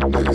Friday.